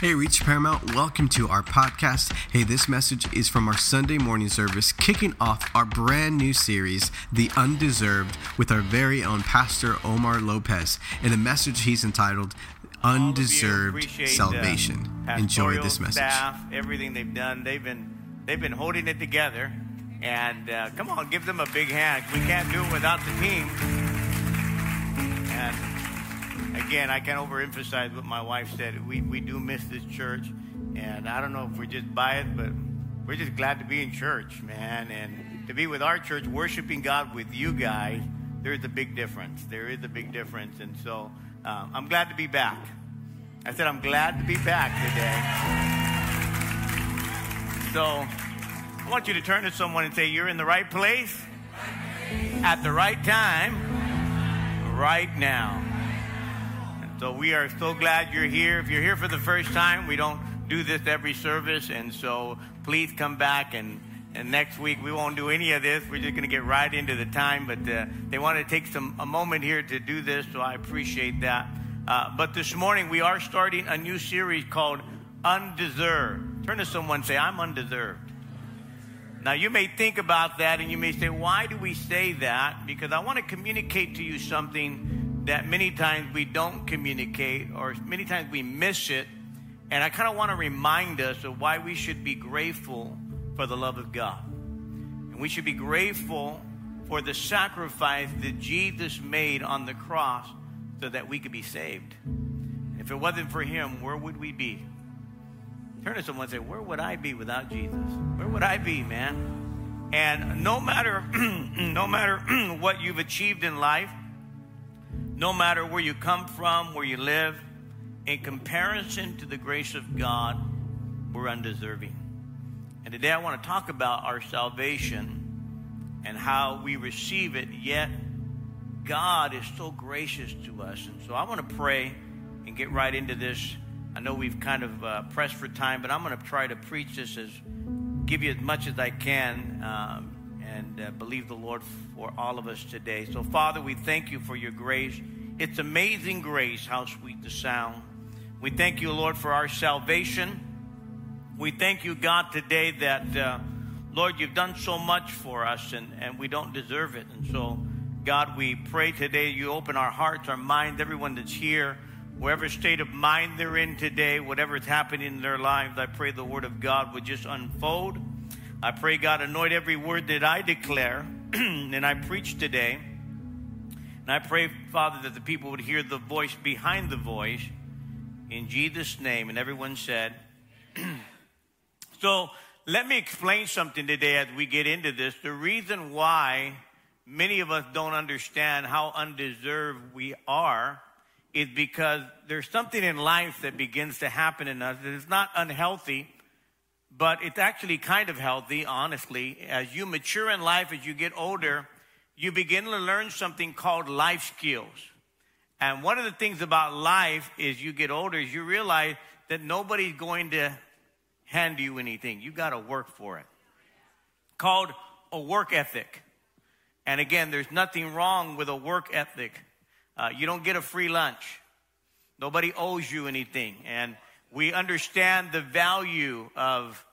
Hey, Reach Paramount, welcome to our podcast. Hey, this message is from our Sunday morning service, kicking off our brand new series, The Undeserved, with our very own Pastor Omar Lopez. In a message he's entitled, Undeserved Salvation. Enjoy this message. Staff, everything they've done, they've been they've been holding it together. And uh, come on, give them a big hand. We can't do it without the team. Again, I can't overemphasize what my wife said. We, we do miss this church. And I don't know if we're just biased, but we're just glad to be in church, man. And to be with our church, worshiping God with you guys, there is a big difference. There is a big difference. And so um, I'm glad to be back. I said, I'm glad to be back today. So I want you to turn to someone and say, You're in the right place at the right time right now. So we are so glad you're here. If you're here for the first time, we don't do this every service. And so please come back and and next week we won't do any of this. We're just going to get right into the time. But uh, they want to take some a moment here to do this, so I appreciate that. Uh, but this morning we are starting a new series called Undeserved. Turn to someone and say, "I'm undeserved." Now, you may think about that and you may say, why do we say that? Because I want to communicate to you something that many times we don't communicate or many times we miss it. And I kind of want to remind us of why we should be grateful for the love of God. And we should be grateful for the sacrifice that Jesus made on the cross so that we could be saved. If it wasn't for him, where would we be? Turn to someone and say, Where would I be without Jesus? Where would I be, man? And no matter, no matter what you've achieved in life, no matter where you come from, where you live, in comparison to the grace of God, we're undeserving. And today I want to talk about our salvation and how we receive it, yet God is so gracious to us. And so I want to pray and get right into this I know we've kind of uh, pressed for time, but I'm going to try to preach this as give you as much as I can um, and uh, believe the Lord for all of us today. So, Father, we thank you for your grace. It's amazing grace, how sweet the sound. We thank you, Lord, for our salvation. We thank you, God, today that, uh, Lord, you've done so much for us and, and we don't deserve it. And so, God, we pray today you open our hearts, our minds, everyone that's here whatever state of mind they're in today, whatever's happening in their lives, I pray the word of God would just unfold. I pray, God, anoint every word that I declare and I preach today. And I pray, Father, that the people would hear the voice behind the voice in Jesus' name. And everyone said, So let me explain something today as we get into this. The reason why many of us don't understand how undeserved we are is because there's something in life that begins to happen in us that is not unhealthy, but it's actually kind of healthy, honestly. As you mature in life, as you get older, you begin to learn something called life skills. And one of the things about life is you get older, is you realize that nobody's going to hand you anything. You got to work for it. Called a work ethic. And again, there's nothing wrong with a work ethic. Uh, you don't get a free lunch. Nobody owes you anything. And we understand the value of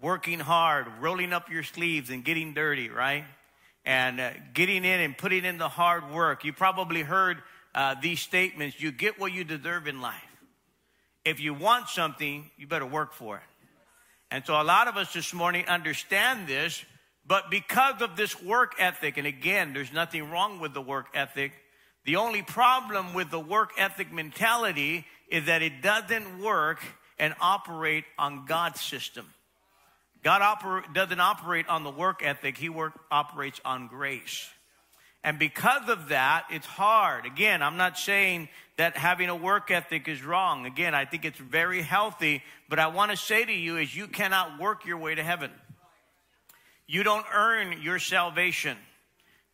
working hard, rolling up your sleeves and getting dirty, right? And uh, getting in and putting in the hard work. You probably heard uh, these statements you get what you deserve in life. If you want something, you better work for it. And so a lot of us this morning understand this, but because of this work ethic, and again, there's nothing wrong with the work ethic, the only problem with the work ethic mentality is that it doesn't work and operate on God's system. God oper- doesn't operate on the work ethic, He work, operates on grace. And because of that, it's hard. Again, I'm not saying that having a work ethic is wrong. Again, I think it's very healthy, but I want to say to you is you cannot work your way to heaven. You don't earn your salvation.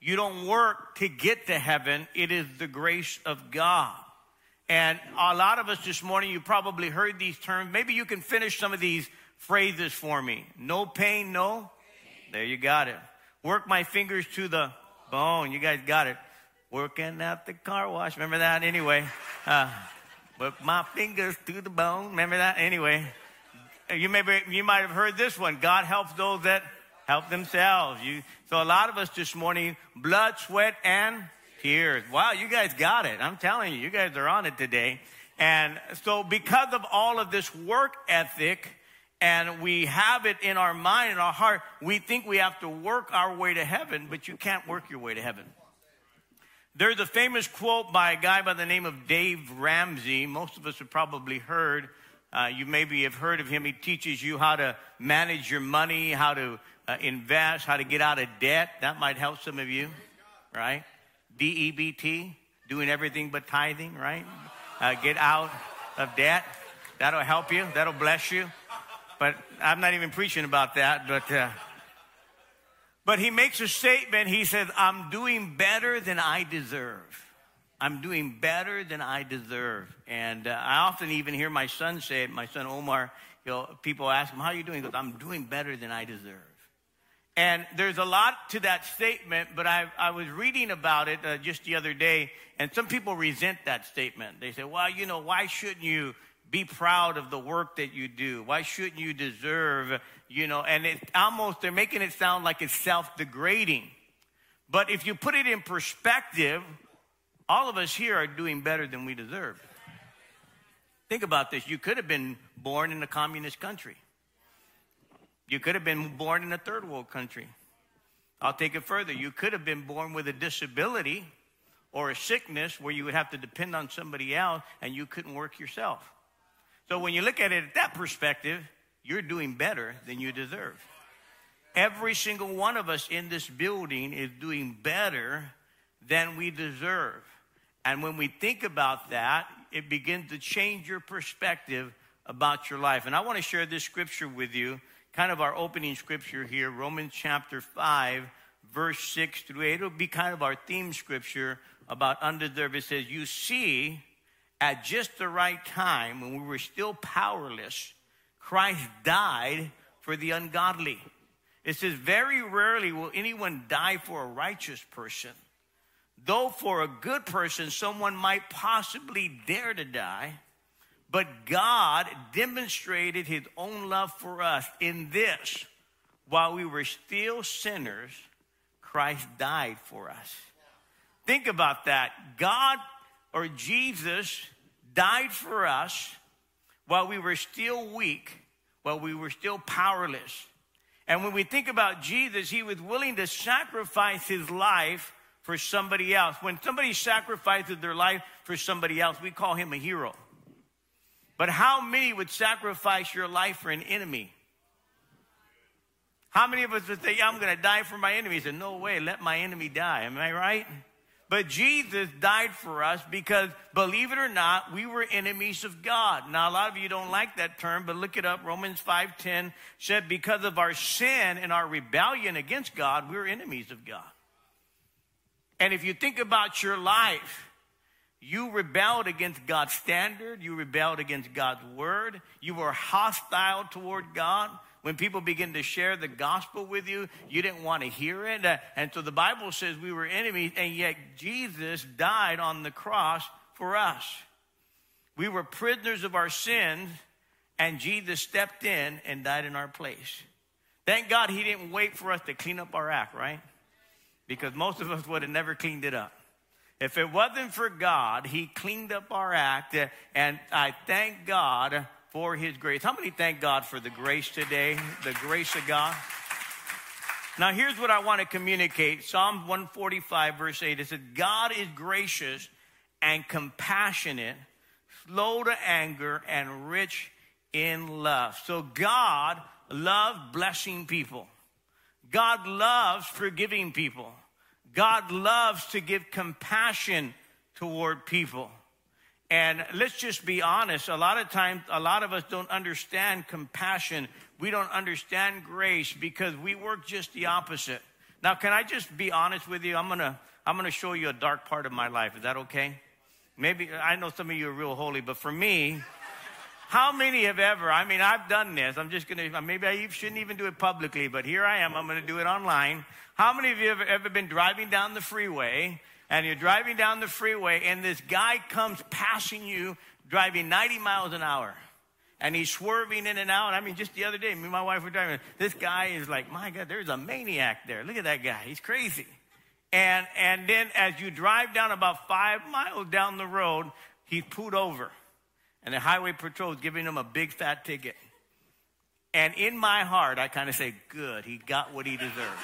You don't work to get to heaven. It is the grace of God. And a lot of us this morning, you probably heard these terms. Maybe you can finish some of these phrases for me. No pain, no. There you got it. Work my fingers to the bone. You guys got it. Working at the car wash. Remember that? Anyway. Uh, But my fingers to the bone. Remember that? Anyway, you maybe you might have heard this one. God helps those that help themselves. You, so a lot of us this morning, blood, sweat, and tears. Wow, you guys got it. I'm telling you, you guys are on it today. And so because of all of this work ethic, and we have it in our mind and our heart, we think we have to work our way to heaven, but you can't work your way to heaven. There's a famous quote by a guy by the name of Dave Ramsey. Most of us have probably heard. Uh, you maybe have heard of him. He teaches you how to manage your money, how to uh, invest, how to get out of debt. That might help some of you, right? DEBT, doing everything but tithing, right? Uh, get out of debt. That'll help you. That'll bless you. But I'm not even preaching about that. But uh, but he makes a statement. He says, "I'm doing better than I deserve." I'm doing better than I deserve. And uh, I often even hear my son say it, my son Omar, know, people ask him, how are you doing? He goes, I'm doing better than I deserve. And there's a lot to that statement, but I, I was reading about it uh, just the other day, and some people resent that statement. They say, well, you know, why shouldn't you be proud of the work that you do? Why shouldn't you deserve, you know, and it almost, they're making it sound like it's self degrading. But if you put it in perspective, all of us here are doing better than we deserve. Think about this. You could have been born in a communist country. You could have been born in a third world country. I'll take it further. You could have been born with a disability or a sickness where you would have to depend on somebody else and you couldn't work yourself. So when you look at it at that perspective, you're doing better than you deserve. Every single one of us in this building is doing better than we deserve. And when we think about that, it begins to change your perspective about your life. And I want to share this scripture with you, kind of our opening scripture here, Romans chapter 5, verse 6 through 8. It'll be kind of our theme scripture about undeserved. It says, You see, at just the right time, when we were still powerless, Christ died for the ungodly. It says, Very rarely will anyone die for a righteous person. Though for a good person, someone might possibly dare to die, but God demonstrated his own love for us in this while we were still sinners, Christ died for us. Think about that. God or Jesus died for us while we were still weak, while we were still powerless. And when we think about Jesus, he was willing to sacrifice his life for somebody else. When somebody sacrifices their life for somebody else, we call him a hero. But how many would sacrifice your life for an enemy? How many of us would say, yeah, I'm going to die for my enemies? And no way, let my enemy die. Am I right? But Jesus died for us because, believe it or not, we were enemies of God. Now, a lot of you don't like that term, but look it up. Romans 5.10 said, because of our sin and our rebellion against God, we're enemies of God. And if you think about your life, you rebelled against God's standard, you rebelled against God's word, you were hostile toward God. When people begin to share the gospel with you, you didn't want to hear it. Uh, and so the Bible says we were enemies, and yet Jesus died on the cross for us. We were prisoners of our sins, and Jesus stepped in and died in our place. Thank God he didn't wait for us to clean up our act, right? because most of us would have never cleaned it up. If it wasn't for God, He cleaned up our act, and I thank God for His grace. How many thank God for the grace today? The grace of God? Now, here's what I want to communicate Psalm 145, verse 8. It says, God is gracious and compassionate, slow to anger, and rich in love. So, God loves blessing people. God loves forgiving people. God loves to give compassion toward people. And let's just be honest. A lot of times, a lot of us don't understand compassion. We don't understand grace because we work just the opposite. Now, can I just be honest with you? I'm gonna, I'm gonna show you a dark part of my life. Is that okay? Maybe, I know some of you are real holy, but for me, how many have ever, I mean, I've done this. I'm just to, maybe I shouldn't even do it publicly, but here I am. I'm to do it online. How many of you have ever been driving down the freeway and you're driving down the freeway and this guy comes passing you driving 90 miles an hour. And he's swerving in and out. I mean, just the other day, me and my wife were driving. This guy is like, my God, there's a maniac there. Look at that guy. He's crazy. And, and then as you drive down about five miles down the road, he's pulled over. And the highway patrol is giving him a big fat ticket. And in my heart, I kind of say, good, he got what he deserved.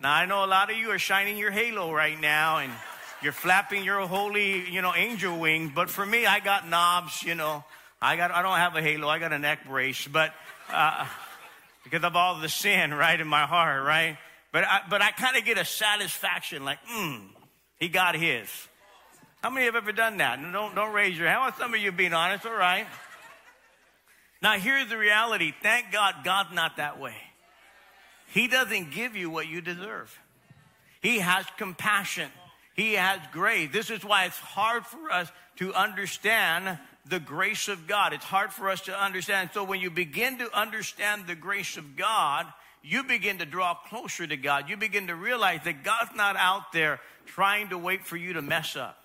Now, I know a lot of you are shining your halo right now and you're flapping your holy, you know, angel wings. But for me, I got knobs, you know. I got, I don't have a halo. I got a neck brace, but, uh, because of all the sin, right, in my heart, right? But I, but I kind of get a satisfaction like, hmm, he got his. How many have ever done that? Don't, don't raise your hand. Well, some of you being honest, all right. Now, here's the reality. Thank God, God's not that way. He doesn't give you what you deserve. He has compassion. He has grace. This is why it's hard for us to understand the grace of God. It's hard for us to understand. So when you begin to understand the grace of God, you begin to draw closer to God. You begin to realize that God's not out there trying to wait for you to mess up.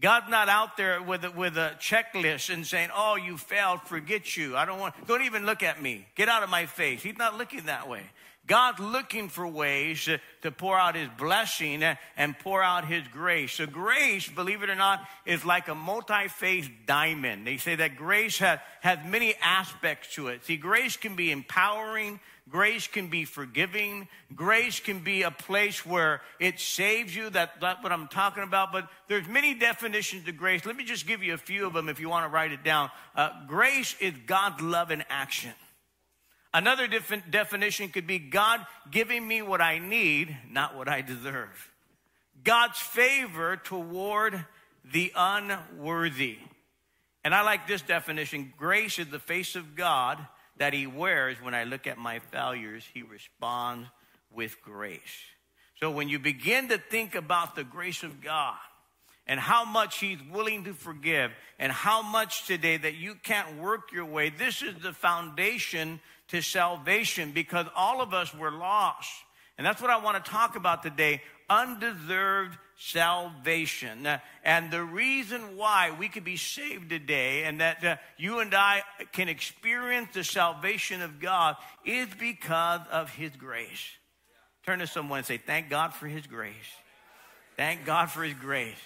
God's not out there with a, with a checklist and saying, "Oh, you failed, forget you. I don't want. Don't even look at me. Get out of my face." He's not looking that way. God's looking for ways to, to pour out His blessing and pour out His grace. So grace, believe it or not, is like a multi-phase diamond. They say that grace has, has many aspects to it. See, grace can be empowering. Grace can be forgiving. Grace can be a place where it saves you. That, that's what I'm talking about. But there's many definitions of grace. Let me just give you a few of them if you want to write it down. Uh, grace is God's love in action. Another different definition could be God giving me what I need, not what I deserve. God's favor toward the unworthy. And I like this definition grace is the face of God that He wears when I look at my failures. He responds with grace. So when you begin to think about the grace of God, and how much he's willing to forgive and how much today that you can't work your way. This is the foundation to salvation because all of us were lost. And that's what I want to talk about today undeserved salvation. And the reason why we could be saved today and that uh, you and I can experience the salvation of God is because of His grace. Turn to someone and say, Thank God for His grace. Thank God for His grace.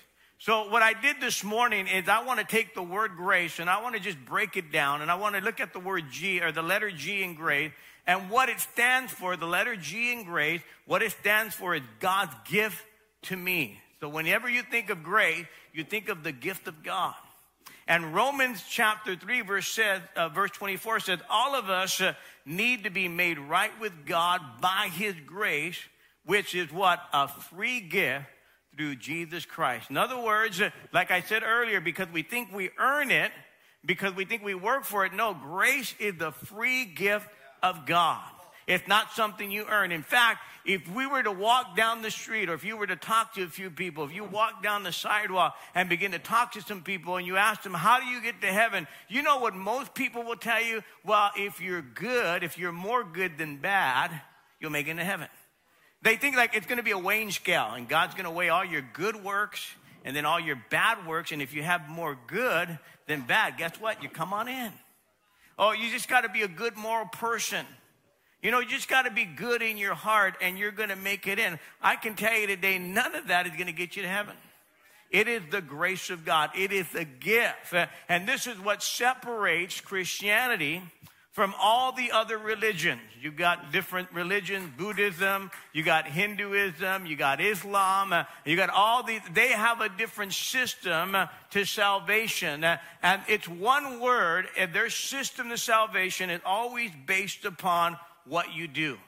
So, what I did this morning is I want to take the word grace and I want to just break it down and I want to look at the word G or the letter G in grace and what it stands for. The letter G in grace, what it stands for is God's gift to me. So, whenever you think of grace, you think of the gift of God. And Romans chapter 3, verse, says, uh, verse 24 says, All of us uh, need to be made right with God by His grace, which is what? A free gift through Jesus Christ. In other words, like I said earlier, because we think we earn it, because we think we work for it, no, grace is the free gift of God. It's not something you earn. In fact, if we were to walk down the street or if you were to talk to a few people, if you walk down the sidewalk and begin to talk to some people and you ask them, how do you get to heaven? You know what most people will tell you? Well, if you're good, if you're more good than bad, you'll make it into heaven. They think like it's going to be a weighing scale, and God's going to weigh all your good works and then all your bad works. And if you have more good than bad, guess what? You come on in. Oh, you just got to be a good moral person. You know, you just got to be good in your heart and you're going to make it in. I can tell you today, none of that is going to get you to heaven. It is the grace of God. It is a gift. And this is what separates Christianity from all the other religions. You've got different religions, Buddhism, you got Hinduism, you got Islam, uh, you got all these, they have a different system uh, to salvation. Uh, and it's one word, and their system to salvation is always based upon what you do.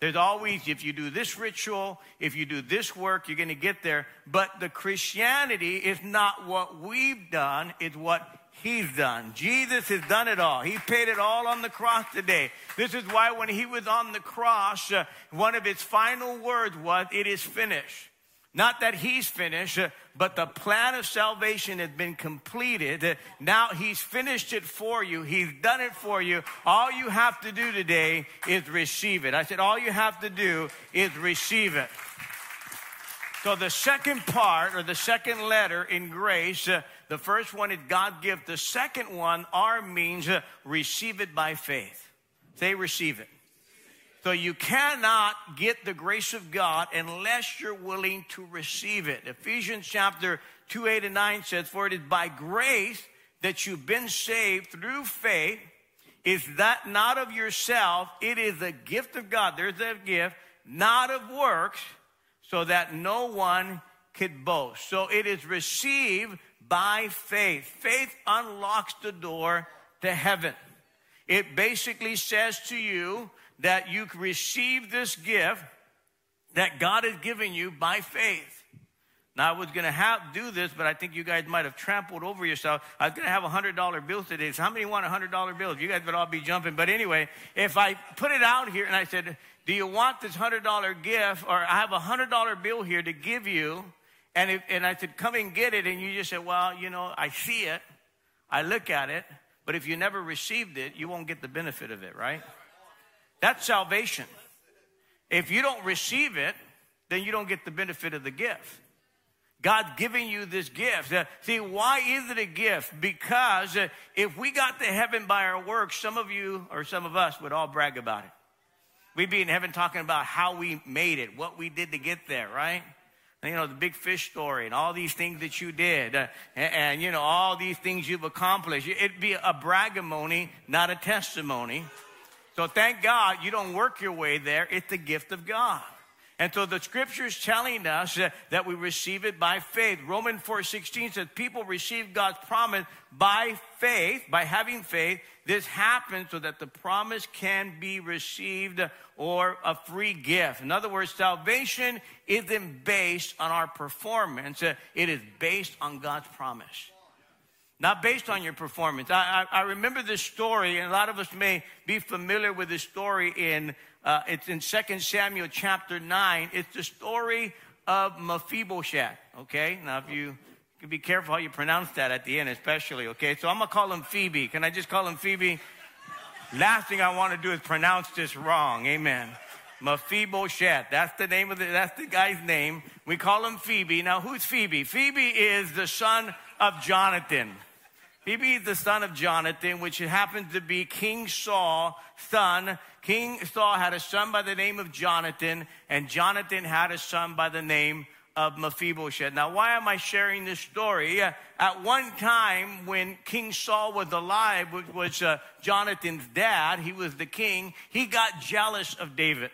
There's always, if you do this ritual, if you do this work, you're going to get there. But the Christianity is not what we've done, it's what He's done. Jesus has done it all. He paid it all on the cross today. This is why when he was on the cross, uh, one of his final words was, It is finished. Not that he's finished, uh, but the plan of salvation has been completed. Uh, now he's finished it for you. He's done it for you. All you have to do today is receive it. I said, all you have to do is receive it. So the second part or the second letter in grace, uh, the first one is God give. The second one, R means uh, receive it by faith. They receive it. So you cannot get the grace of God unless you're willing to receive it. Ephesians chapter 2, 8 and 9 says, For it is by grace that you've been saved through faith. Is that not of yourself? It is a gift of God. There's that gift, not of works so that no one could boast. So it is received by faith. Faith unlocks the door to heaven. It basically says to you that you receive this gift that God has given you by faith. Now I was going to have do this, but I think you guys might have trampled over yourself. I was going to have a hundred dollar bill today. So how many want a hundred dollar bill? You guys would all be jumping. But anyway, if I put it out here and I said, do you want this hundred dollar gift? Or I have a hundred dollar bill here to give you. And, if, and I said, come and get it. And you just said, well, you know, I see it. I look at it. But if you never received it, you won't get the benefit of it, right? That's salvation. If you don't receive it, then you don't get the benefit of the gift. God's giving you this gift. See, why is it a gift? Because uh, if we got to heaven by our works, some of you or some of us would all brag about it. We'd be in heaven talking about how we made it, what we did to get there, right? You know, the big fish story and all these things that you did, uh, and, and, you know, all these things you've accomplished. It'd be a bragamony, not a testimony. So thank God you don't work your way there. It's the gift of God. And so the scripture is telling us that we receive it by faith. Romans 4:16 says people receive God's promise by faith, by having faith. This happens so that the promise can be received or a free gift. In other words, salvation isn't based on our performance. It is based on God's promise not based on your performance. I, I, I, remember this story, and a lot of us may be familiar with this story in uh, it's in 2 Samuel chapter 9. It's the story of Mephibosheth. Okay? Now, if you be careful how you pronounce that at the end, especially. Okay? So I'm going to call him Phoebe. Can I just call him Phoebe? Last thing I want to do is pronounce this wrong. Amen. Mephibosheth. That's the name of the, that's the guy's name. We call him Phoebe. Now, who's Phoebe? Phoebe is the son of Jonathan. Is the son of Jonathan, which happens to be King Saul's son. King Saul had a son by the name of Jonathan, and Jonathan had a son by the name of Mephibosheth. Now, why am I sharing this story? At one time, when King Saul was alive, which was uh, Jonathan's dad, he was the king, he got jealous of David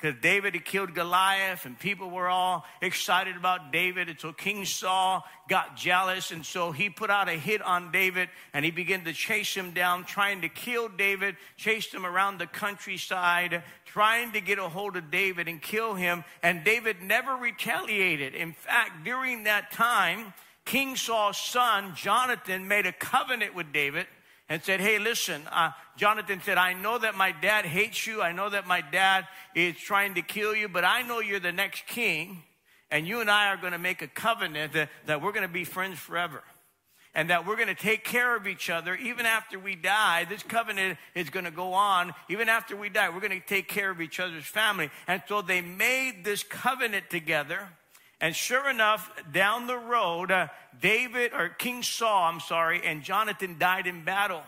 because David had killed Goliath and people were all excited about David. until King Saul got jealous. And so he put out a hit on David and he began to chase him down, trying to kill David, chased him around the countryside, trying to get a hold of David and kill him. And David never retaliated. In fact, during that time, King Saul's son, Jonathan, made a covenant with David and said, Hey, listen, uh, Jonathan said, I know that my dad hates you. I know that my dad is trying to kill you, but I know you're the next king. And you and I are going to make a covenant that, that we're going to be friends forever. And that we're going to take care of each other even after we die. This covenant is going to go on. Even after we die, we're going to take care of each other's family. And so they made this covenant together. And sure enough, down the road, uh, David, or King Saul, I'm sorry, and Jonathan died in battle.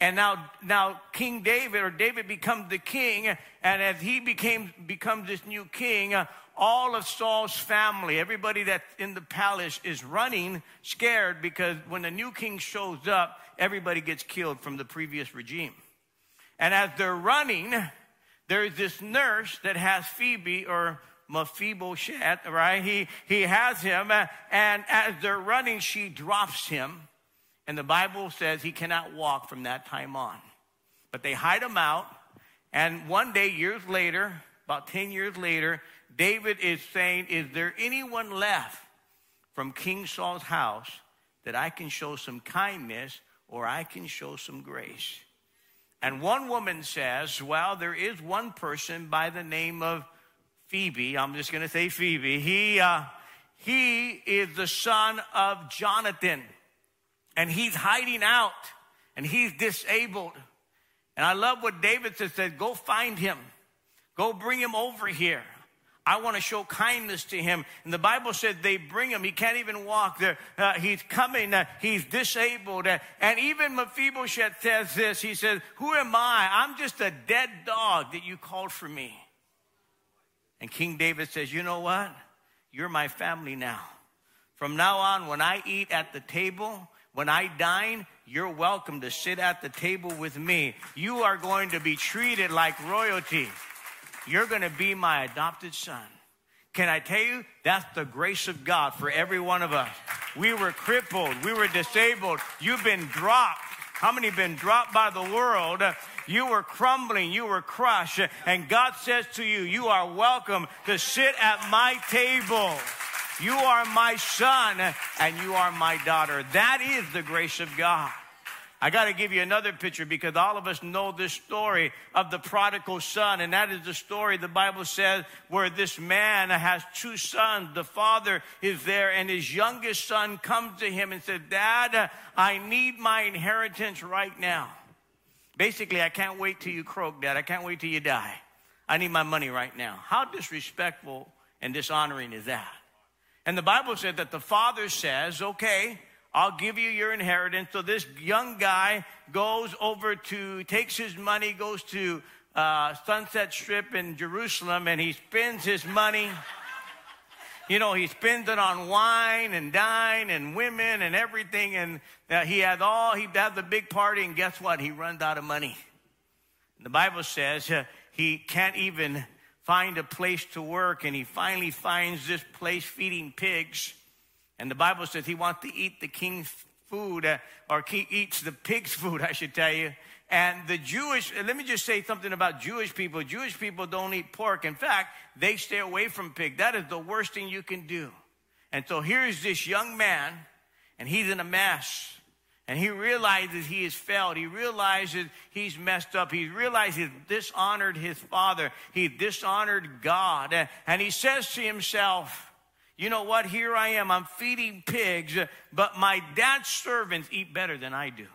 And now, now King David, or David becomes the king, and as he became, becomes this new king, uh, all of Saul's family, everybody that's in the palace is running scared because when the new king shows up, everybody gets killed from the previous regime. And as they're running, there's this nurse that has Phoebe or Mephibosheth, right? He, he has him, uh, and as they're running, she drops him. And the Bible says he cannot walk from that time on. But they hide him out, and one day, years later, about 10 years later, David is saying, Is there anyone left from King Saul's house that I can show some kindness or I can show some grace? And one woman says, Well, there is one person by the name of Phoebe, I'm just going to say Phoebe, he, uh, he is the son of Jonathan. And he's hiding out and he's disabled. And I love what David says, says go find him. Go bring him over here. I want to show kindness to him. And the Bible said they bring him. He can't even walk. There, uh, he's coming. Uh, he's disabled. Uh, and even Mephibosheth says this. He says, Who am I? I'm just a dead dog that you called for me. And King David says, You know what? You're my family now. From now on, when I eat at the table, when I dine, you're welcome to sit at the table with me. You are going to be treated like royalty. You're going to be my adopted son. Can I tell you, that's the grace of God for every one of us. We were crippled, we were disabled, you've been dropped. How many been dropped by the world? You were crumbling, you were crushed, and God says to you, You are welcome to sit at my table. You are my son, and you are my daughter. That is the grace of God. I got to give you another picture because all of us know this story of the prodigal son. And that is the story the Bible says where this man has two sons. The father is there and his youngest son comes to him and says, Dad, I need my inheritance right now. Basically, I can't wait till you croak, Dad. I can't wait till you die. I need my money right now. How disrespectful and dishonoring is that? And the Bible said that the father says, okay, I'll give you your inheritance. So this young guy goes over to, takes his money, goes to uh, Sunset Strip in Jerusalem, and he spends his money. You know, he spends it on wine and dine and women and everything. And uh, he had all, he had the big party, and guess what? He runs out of money. The Bible says uh, he can't even find a place to work, and he finally finds this place feeding pigs. And the Bible says he wants to eat the king's food, uh, or he eats the pig's food, I should tell you. And the Jewish, let me just say something about Jewish people. Jewish people don't eat pork. In fact, they stay away from pig. That is the worst thing you can do. And so here's this young man, and he's in a mess. And he realizes he has failed. He realizes he's messed up. He realizes he's dishonored his father. He dishonored God. And he says to himself, you know what? Here I am. I'm feeding pigs, but my dad's servants eat better than I do.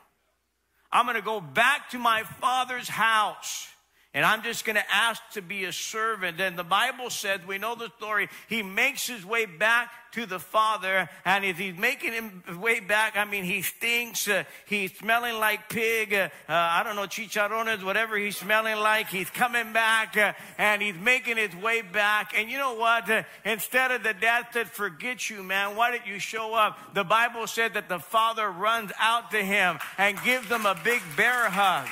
I'm going to go back to my father's house and I'm just going to ask to be a servant. And the Bible said, we know the story, he makes his way back to the Father. And as he's making his way back, I mean, he stinks. Uh, he's smelling like pig. Uh, uh, I don't know, chicharrones, whatever he's smelling like. He's coming back uh, and he's making his way back. And you know what? Uh, instead of the dad said, forget you, man, why did you show up? The Bible said that the Father runs out to him and gives him a big bear hug.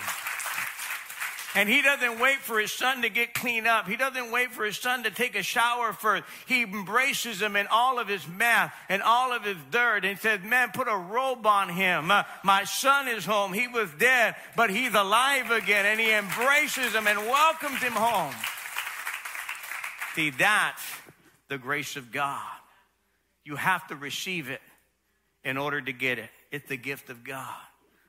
And he doesn't wait for his son to get cleaned up. He doesn't wait for his son to take a shower first. He embraces him in all of his mess and all of his dirt and says, Man, put a robe on him. Uh, my son is home. He was dead, but he's alive again. And he embraces him and welcomes him home. See, that's the grace of God. You have to receive it in order to get it. It's the gift of God.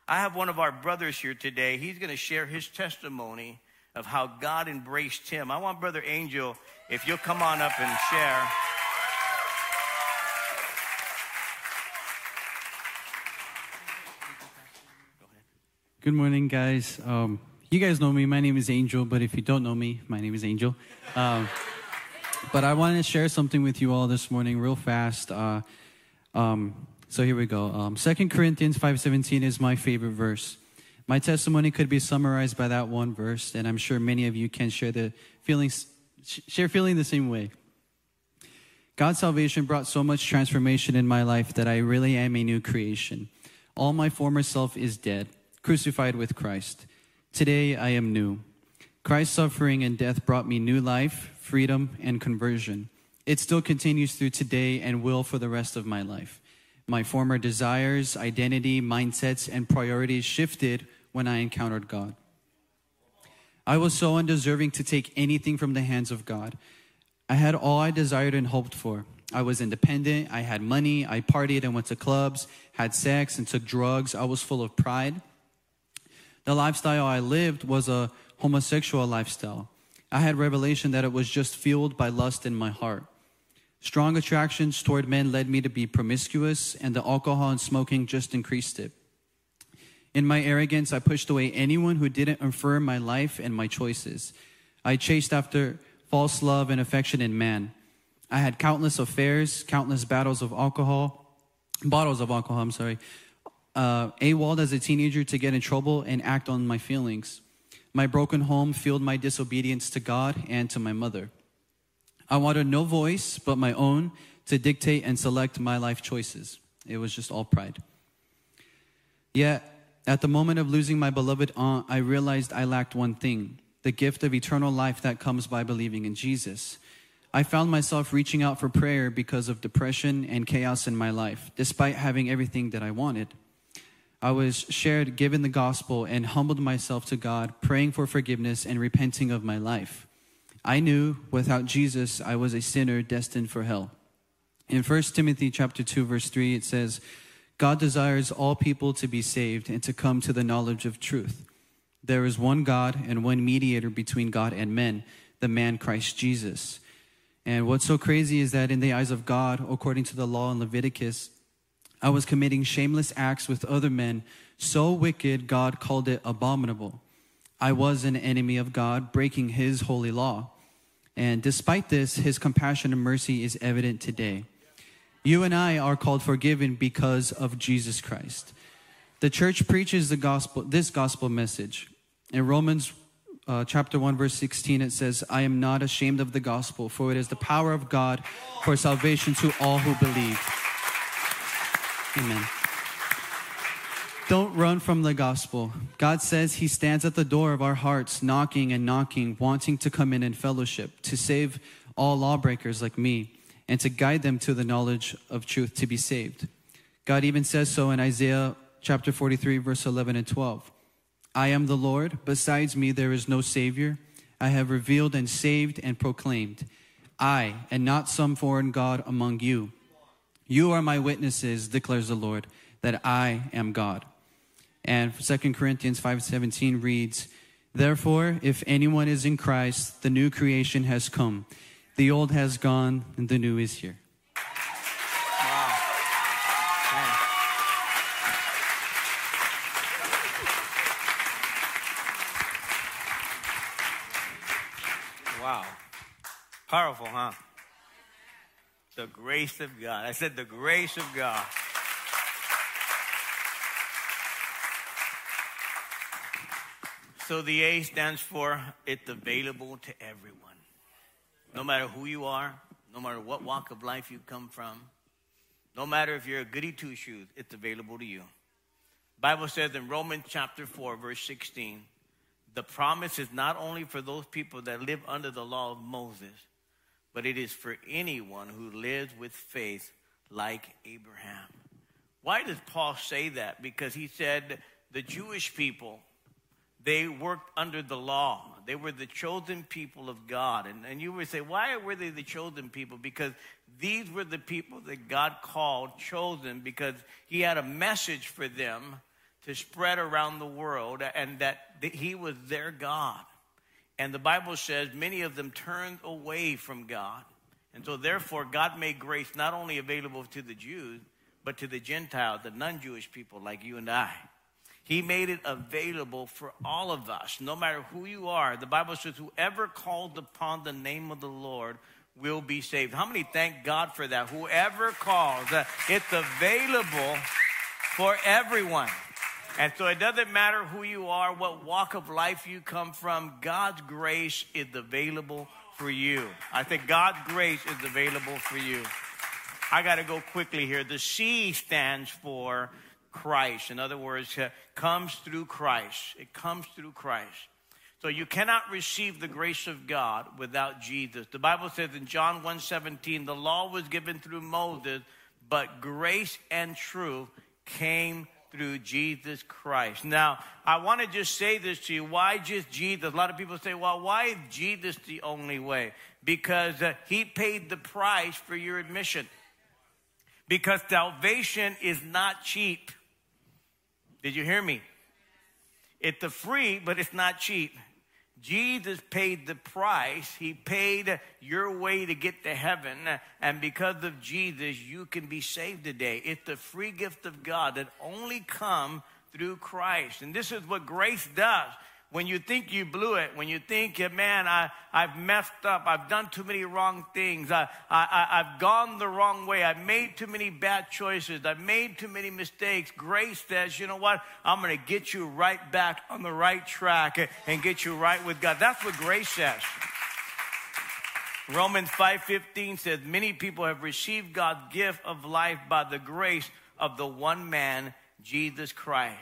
I have one of our brothers here today. He's going to share his testimony of how God embraced him. I want Brother Angel, if you'll come on up and share. Good morning, guys. Um, you guys know me. My name is Angel, but if you don't know me, my name is Angel. Um, but I want to share something with you all this morning, real fast. Uh, um, so here we go. Um, 2 Corinthians 5.17 is my favorite verse. My testimony could be summarized by that one verse, and I'm sure many of you can share the feelings, share feeling the same way. God's salvation brought so much transformation in my life that I really am a new creation. All my former self is dead, crucified with Christ. Today I am new. Christ's suffering and death brought me new life, freedom, and conversion. It still continues through today and will for the rest of my life. My former desires, identity, mindsets, and priorities shifted when I encountered God. I was so undeserving to take anything from the hands of God. I had all I desired and hoped for. I was independent, I had money, I partied and went to clubs, had sex, and took drugs. I was full of pride. The lifestyle I lived was a homosexual lifestyle. I had revelation that it was just fueled by lust in my heart. Strong attractions toward men led me to be promiscuous, and the alcohol and smoking just increased it. In my arrogance, I pushed away anyone who didn't affirm my life and my choices. I chased after false love and affection in man. I had countless affairs, countless battles of alcohol, bottles of alcohol, I'm sorry. Uh, AWOL as a teenager to get in trouble and act on my feelings. My broken home fueled my disobedience to God and to my mother. I wanted no voice but my own to dictate and select my life choices. It was just all pride. Yet, at the moment of losing my beloved aunt, I realized I lacked one thing the gift of eternal life that comes by believing in Jesus. I found myself reaching out for prayer because of depression and chaos in my life, despite having everything that I wanted. I was shared, given the gospel, and humbled myself to God, praying for forgiveness and repenting of my life. I knew without Jesus, I was a sinner destined for hell. In 1 Timothy chapter 2 verse 3 it says, God desires all people to be saved and to come to the knowledge of truth. There is one God and one mediator between God and men, the man Christ Jesus. And what's so crazy is that in the eyes of God, according to the law in Leviticus, I was committing shameless acts with other men, so wicked God called it abominable. I was an enemy of God, breaking his holy law. And despite this, his compassion and mercy is evident today. You and I are called forgiven because of Jesus Christ. The church preaches the gospel, this gospel message. In Romans uh, chapter 1, verse 16, it says, I am not ashamed of the gospel, for it is the power of God for salvation to all who believe. Amen. Don't run from the gospel. God says He stands at the door of our hearts, knocking and knocking, wanting to come in and fellowship, to save all lawbreakers like me and to guide them to the knowledge of truth to be saved. God even says so in Isaiah chapter 43, verse 11 and 12. I am the Lord, besides me there is no Savior. I have revealed and saved and proclaimed. I, and not some foreign God among you. You are my witnesses, declares the Lord, that I am God. And 2 Corinthians 5:17 reads, Therefore, if anyone is in Christ, the new creation has come the old has gone and the new is here. Wow. Wow. Powerful, huh? The grace of God. I said the grace of God. So the A stands for it's available to everyone. No matter who you are, no matter what walk of life you come from, no matter if you're a goody two shoes, it's available to you. Bible says in Romans chapter 4, verse 16, the promise is not only for those people that live under the law of Moses, but it is for anyone who lives with faith like Abraham. Why does Paul say that? Because he said the Jewish people they worked under the law. They were the chosen people of God. And, and you would say, why were they the chosen people? Because these were the people that God called chosen because He had a message for them to spread around the world and that He was their God. And the Bible says many of them turned away from God. And so, therefore, God made grace not only available to the Jews, but to the Gentiles, the non Jewish people like you and I. He made it available for all of us, no matter who you are. The Bible says, whoever called upon the name of the Lord will be saved. How many thank God for that? Whoever calls, uh, it's available for everyone. And so it doesn't matter who you are, what walk of life you come from, God's grace is available for you. I think God's grace is available for you. I got to go quickly here. The C stands for Christ. In other words, comes through Christ. It comes through Christ. So you cannot receive the grace of God without Jesus. The Bible says in John 1:17, the law was given through Moses, but grace and truth came through Jesus Christ. Now, I want to just say this to you. Why just Jesus? A lot of people say, well, why is Jesus the only way? Because uh, he paid the price for your admission. Because salvation is not cheap. Did you hear me? It's the free, but it's not cheap. Jesus paid the price. He paid your way to get to heaven. And because of Jesus, you can be saved today. It's the free gift of God that only come through Christ. And this is what grace does. When you think you blew it, when you think, man, I, I've messed up, I've done too many wrong things, I, I, I've gone the wrong way, I've made too many bad choices, I've made too many mistakes, grace says, you know what? I'm going to get you right back on the right track and get you right with God. That's what grace says. Romans 5:15 says many people have received God's gift of life by the grace of the one man Jesus Christ.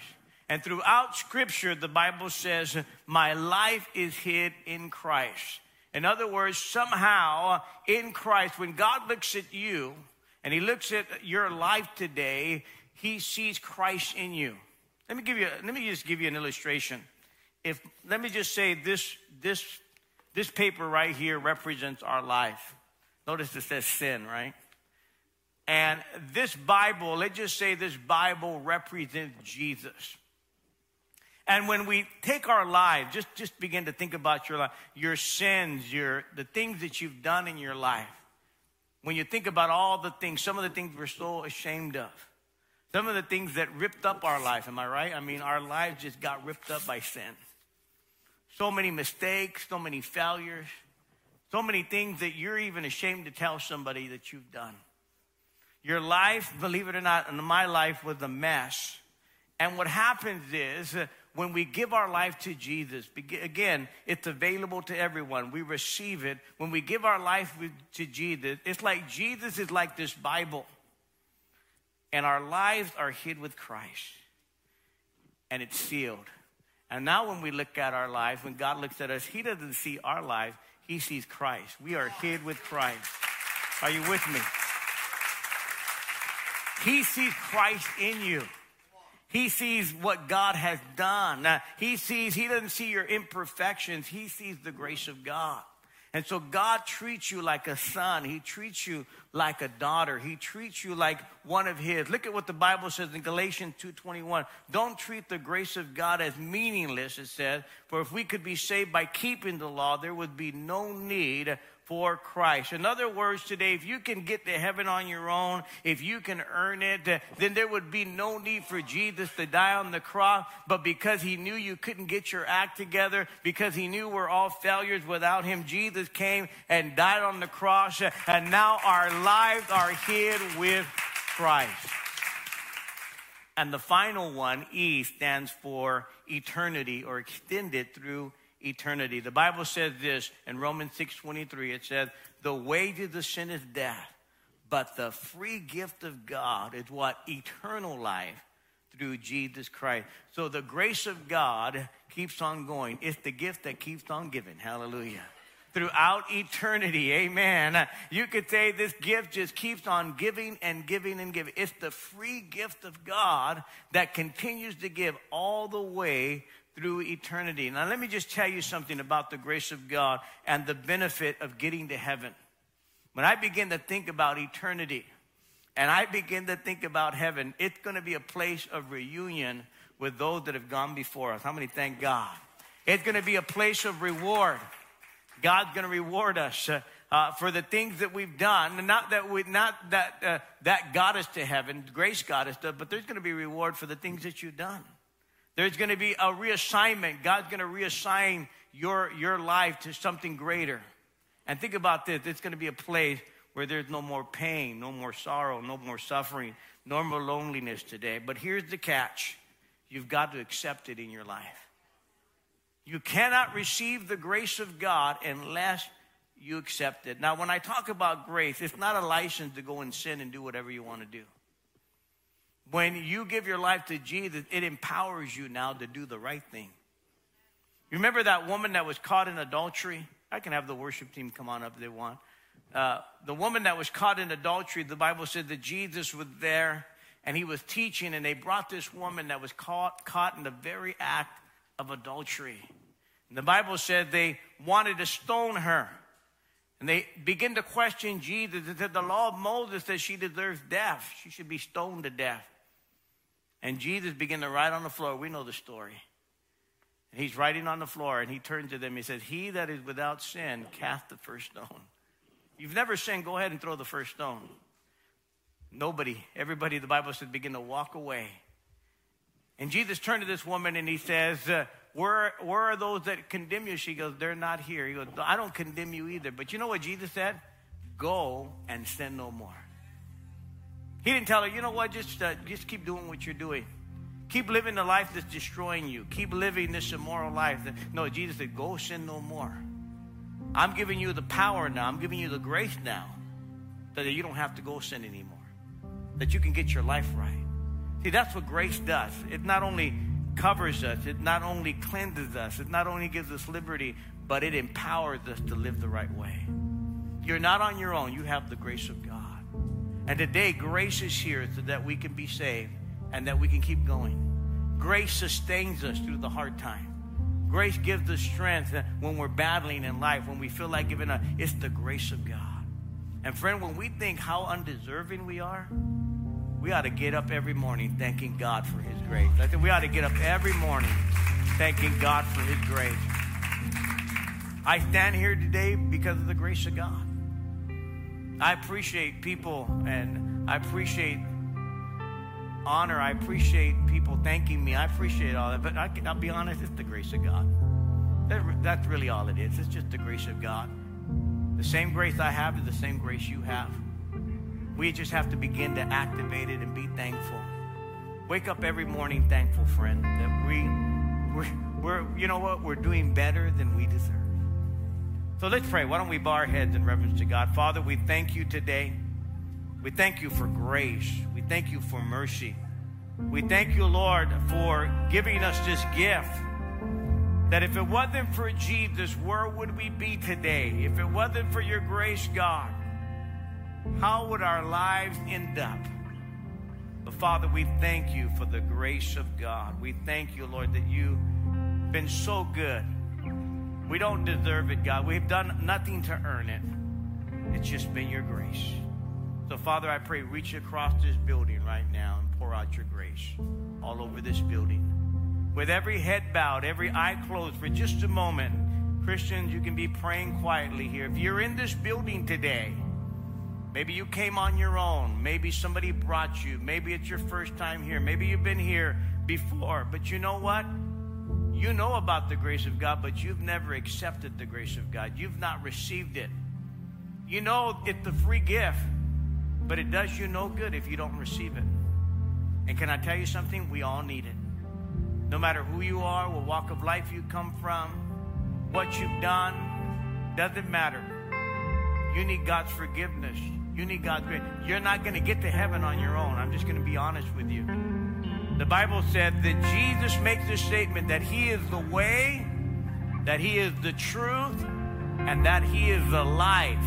And throughout scripture, the Bible says, My life is hid in Christ. In other words, somehow in Christ, when God looks at you and he looks at your life today, he sees Christ in you. Let me give you, let me just give you an illustration. If, let me just say this, this, this paper right here represents our life. Notice it says sin, right? And this Bible, let's just say this Bible represents Jesus. And when we take our life, just, just begin to think about your life, your sins, your, the things that you've done in your life. When you think about all the things, some of the things we're so ashamed of, some of the things that ripped up our life, am I right? I mean, our lives just got ripped up by sin. So many mistakes, so many failures, so many things that you're even ashamed to tell somebody that you've done. Your life, believe it or not, and my life was a mess. And what happens is, uh, when we give our life to Jesus, again, it's available to everyone. We receive it. When we give our life to Jesus, it's like Jesus is like this Bible. And our lives are hid with Christ. And it's sealed. And now, when we look at our lives, when God looks at us, He doesn't see our life, He sees Christ. We are hid with Christ. Are you with me? He sees Christ in you. He sees what God has done. Now, he sees, he doesn't see your imperfections. He sees the grace of God. And so God treats you like a son. He treats you like a daughter. He treats you like one of his. Look at what the Bible says in Galatians 2:21. Don't treat the grace of God as meaningless, it says, for if we could be saved by keeping the law, there would be no need for Christ. In other words, today, if you can get to heaven on your own, if you can earn it, then there would be no need for Jesus to die on the cross. But because he knew you couldn't get your act together, because he knew we're all failures without him, Jesus came and died on the cross. And now our lives are hid with Christ. And the final one, E, stands for eternity or extended through eternity. The Bible says this in Romans 6:23 it says the wages of sin is death, but the free gift of God is what eternal life through Jesus Christ. So the grace of God keeps on going. It's the gift that keeps on giving. Hallelujah. Throughout eternity, amen. You could say this gift just keeps on giving and giving and giving. It's the free gift of God that continues to give all the way through eternity. Now, let me just tell you something about the grace of God and the benefit of getting to heaven. When I begin to think about eternity and I begin to think about heaven, it's going to be a place of reunion with those that have gone before us. How many thank God? It's going to be a place of reward. God's going to reward us. Uh, uh, for the things that we've done, not that we, not that uh, that got us to heaven, grace got us to, but there's going to be reward for the things that you've done. There's going to be a reassignment. God's going to reassign your, your life to something greater. And think about this it's going to be a place where there's no more pain, no more sorrow, no more suffering, no more loneliness today. But here's the catch you've got to accept it in your life. You cannot receive the grace of God unless you accept it. Now, when I talk about grace, it's not a license to go and sin and do whatever you want to do. When you give your life to Jesus, it empowers you now to do the right thing. You remember that woman that was caught in adultery? I can have the worship team come on up if they want. Uh, the woman that was caught in adultery, the Bible said that Jesus was there and he was teaching, and they brought this woman that was caught, caught in the very act of adultery. And the Bible said they wanted to stone her. And they begin to question Jesus. They said the law of Moses says she deserves death. She should be stoned to death. And Jesus began to write on the floor. We know the story. And he's writing on the floor and he turned to them. He said, He that is without sin, cast the first stone. You've never sinned, go ahead and throw the first stone. Nobody, everybody, the Bible said, begin to walk away. And Jesus turned to this woman and he says, uh, where, where are those that condemn you? She goes, They're not here. He goes, I don't condemn you either. But you know what Jesus said? Go and sin no more. He didn't tell her, you know what, just, uh, just keep doing what you're doing. Keep living the life that's destroying you. Keep living this immoral life. No, Jesus said, go sin no more. I'm giving you the power now. I'm giving you the grace now that you don't have to go sin anymore. That you can get your life right. See, that's what grace does. It not only covers us, it not only cleanses us, it not only gives us liberty, but it empowers us to live the right way. You're not on your own, you have the grace of God. And today, grace is here so that we can be saved and that we can keep going. Grace sustains us through the hard time. Grace gives us strength when we're battling in life, when we feel like giving up. It's the grace of God. And friend, when we think how undeserving we are, we ought to get up every morning thanking God for His grace. I think we ought to get up every morning thanking God for His grace. I stand here today because of the grace of God. I appreciate people and I appreciate honor. I appreciate people thanking me. I appreciate all that. But I, will be honest, it's the grace of God. that's really all it is. It's just the grace of God. The same grace I have is the same grace you have. We just have to begin to activate it and be thankful. Wake up every morning thankful, friend, that we, we're, we're you know what, we're doing better than we deserve. So let's pray. Why don't we bow our heads in reverence to God? Father, we thank you today. We thank you for grace. We thank you for mercy. We thank you, Lord, for giving us this gift. That if it wasn't for Jesus, where would we be today? If it wasn't for your grace, God, how would our lives end up? But Father, we thank you for the grace of God. We thank you, Lord, that you've been so good. We don't deserve it, God. We've done nothing to earn it. It's just been your grace. So, Father, I pray, reach across this building right now and pour out your grace all over this building. With every head bowed, every eye closed for just a moment, Christians, you can be praying quietly here. If you're in this building today, maybe you came on your own, maybe somebody brought you, maybe it's your first time here, maybe you've been here before, but you know what? You know about the grace of God, but you've never accepted the grace of God. You've not received it. You know it's a free gift, but it does you no good if you don't receive it. And can I tell you something? We all need it. No matter who you are, what walk of life you come from, what you've done, doesn't matter. You need God's forgiveness. You need God's grace. You're not going to get to heaven on your own. I'm just going to be honest with you. The Bible said that Jesus makes the statement that He is the way, that He is the truth, and that He is the life,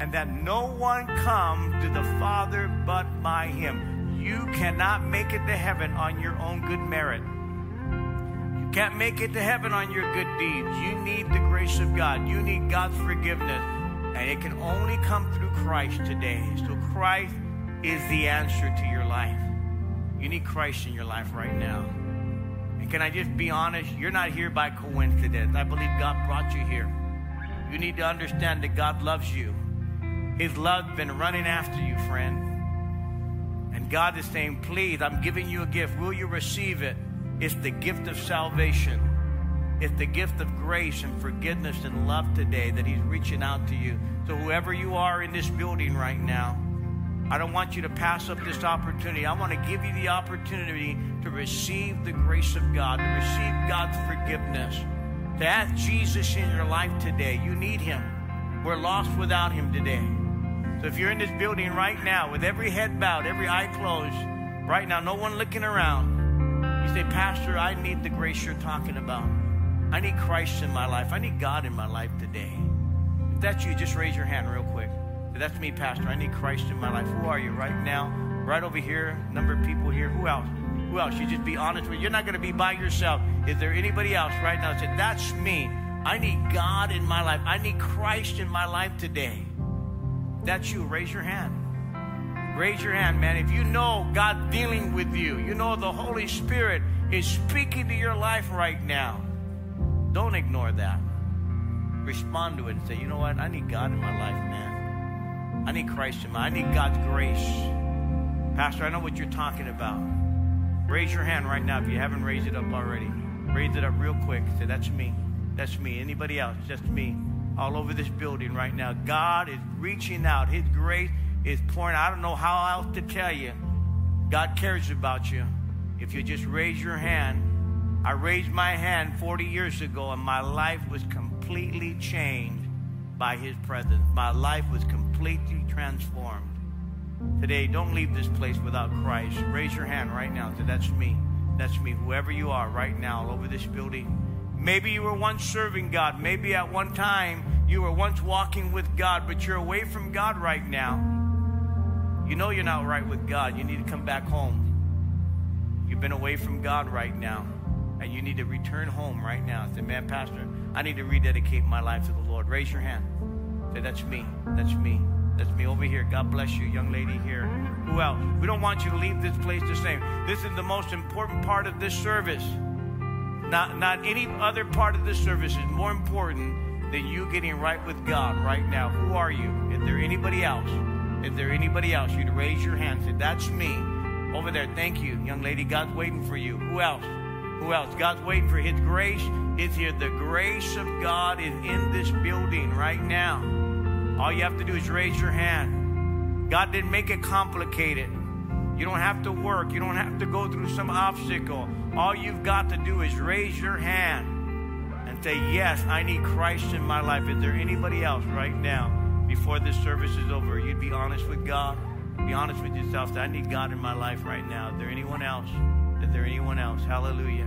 and that no one comes to the Father but by Him. You cannot make it to heaven on your own good merit. You can't make it to heaven on your good deeds. You need the grace of God. You need God's forgiveness. And it can only come through Christ today. So Christ is the answer to your life. You need Christ in your life right now. And can I just be honest? You're not here by coincidence. I believe God brought you here. You need to understand that God loves you. His love's been running after you, friend. And God is saying, please, I'm giving you a gift. Will you receive it? It's the gift of salvation. It's the gift of grace and forgiveness and love today that He's reaching out to you. So, whoever you are in this building right now, I don't want you to pass up this opportunity. I want to give you the opportunity to receive the grace of God, to receive God's forgiveness, to ask Jesus in your life today. You need Him. We're lost without Him today. So if you're in this building right now with every head bowed, every eye closed, right now, no one looking around, you say, Pastor, I need the grace you're talking about. I need Christ in my life. I need God in my life today. If that's you, just raise your hand real quick. That's me, Pastor. I need Christ in my life. Who are you right now? Right over here, number of people here. Who else? Who else? You just be honest with you. You're not going to be by yourself. Is there anybody else right now said, That's me. I need God in my life. I need Christ in my life today. That's you. Raise your hand. Raise your hand, man. If you know God dealing with you, you know the Holy Spirit is speaking to your life right now. Don't ignore that. Respond to it and say, you know what? I need God in my life, man. I need Christ in my I need God's grace. Pastor, I know what you're talking about. Raise your hand right now if you haven't raised it up already. Raise it up real quick. Say, That's me. That's me. Anybody else? Just me. All over this building right now. God is reaching out. His grace is pouring. I don't know how else to tell you. God cares about you. If you just raise your hand, I raised my hand 40 years ago, and my life was completely changed by His presence. My life was completely transformed. Today, don't leave this place without Christ. Raise your hand right now. Say, That's me. That's me. Whoever you are right now, all over this building. Maybe you were once serving God. Maybe at one time you were once walking with God, but you're away from God right now. You know you're not right with God. You need to come back home. You've been away from God right now, and you need to return home right now. Say, man, Pastor, I need to rededicate my life to the Lord. Raise your hand. Say, that's me. That's me. That's me over here. God bless you, young lady here. Who else? We don't want you to leave this place the same. This is the most important part of this service. Not, not any other part of this service is more important than you getting right with God right now. Who are you? Is there anybody else? Is there anybody else? You'd raise your hand. Say, that's me. Over there. Thank you, young lady. God's waiting for you. Who else? Who else? God's waiting for His grace is here. The grace of God is in this building right now. All you have to do is raise your hand. God didn't make it complicated. You don't have to work. You don't have to go through some obstacle. All you've got to do is raise your hand and say, Yes, I need Christ in my life. Is there anybody else right now, before this service is over, you'd be honest with God? Be honest with yourself. Say, I need God in my life right now. Is there anyone else? Is there anyone else? Hallelujah.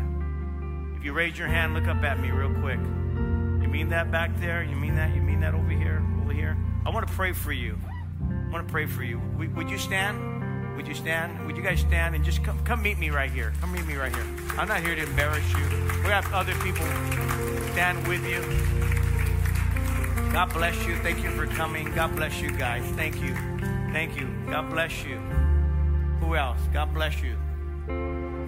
If you raise your hand, look up at me real quick. You mean that back there? You mean that? You mean that over here? Over here? I want to pray for you. I want to pray for you. Would, you stand? Would you stand? Would you guys stand and just come, come meet me right here? Come meet me right here. I'm not here to embarrass you. We have other people stand with you. God bless you. Thank you for coming. God bless you guys. Thank you. Thank you. God bless you. Who else? God bless you.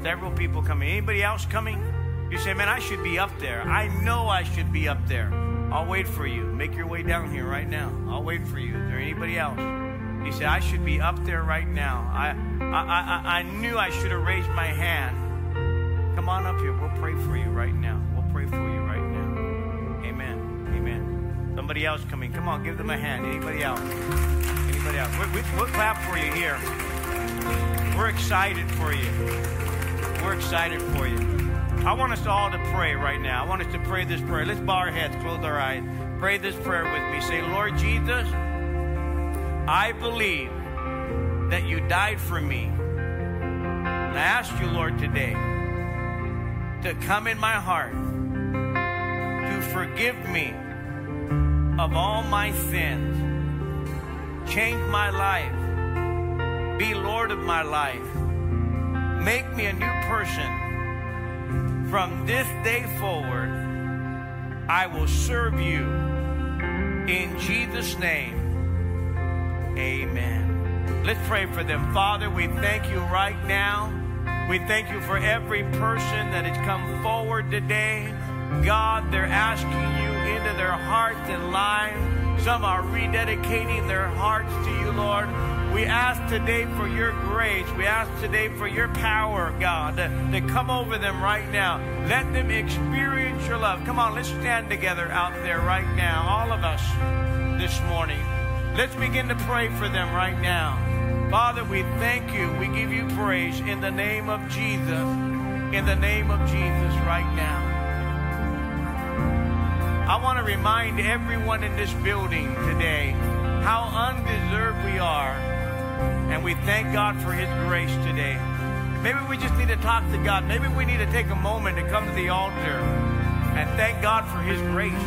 Several people coming. Anybody else coming? You say, man, I should be up there. I know I should be up there. I'll wait for you. Make your way down here right now. I'll wait for you. Is there anybody else? You said, I should be up there right now. I, I, I, I knew I should have raised my hand. Come on up here. We'll pray for you right now. We'll pray for you right now. Amen. Amen. Somebody else coming. Come on, give them a hand. Anybody else? Anybody else? We, we, we'll clap for you here. We're excited for you. We're excited for you. I want us all to pray right now. I want us to pray this prayer. Let's bow our heads, close our eyes. Pray this prayer with me. Say, Lord Jesus, I believe that you died for me. And I ask you, Lord, today to come in my heart, to forgive me of all my sins, change my life, be Lord of my life, make me a new person. From this day forward, I will serve you. In Jesus' name, amen. Let's pray for them. Father, we thank you right now. We thank you for every person that has come forward today. God, they're asking you into their hearts and lives. Some are rededicating their hearts to you, Lord. We ask today for your grace. We ask today for your power, God, to, to come over them right now. Let them experience your love. Come on, let's stand together out there right now, all of us this morning. Let's begin to pray for them right now. Father, we thank you. We give you praise in the name of Jesus. In the name of Jesus right now. I want to remind everyone in this building today how undeserved we are. And we thank God for His grace today. Maybe we just need to talk to God. Maybe we need to take a moment to come to the altar and thank God for His grace.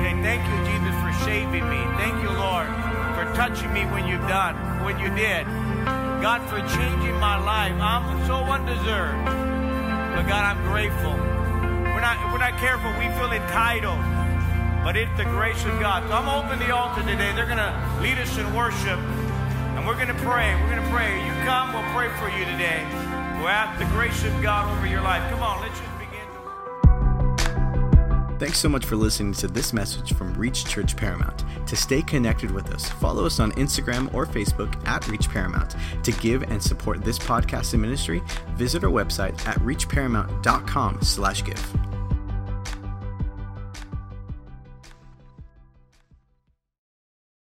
Say, thank you, Jesus, for saving me. Thank you, Lord, for touching me when you've done, when you did. God, for changing my life. I'm so undeserved. But God, I'm grateful. We're not, we're not careful. We feel entitled. But it's the grace of God. So I'm open the altar today. They're going to lead us in worship. We're going to pray. We're going to pray. You come, we'll pray for you today. We'll ask the grace of God over your life. Come on, let's just begin to. Thanks so much for listening to this message from Reach Church Paramount. To stay connected with us, follow us on Instagram or Facebook at Reach Paramount. To give and support this podcast and ministry, visit our website at reachparamount.com slash give.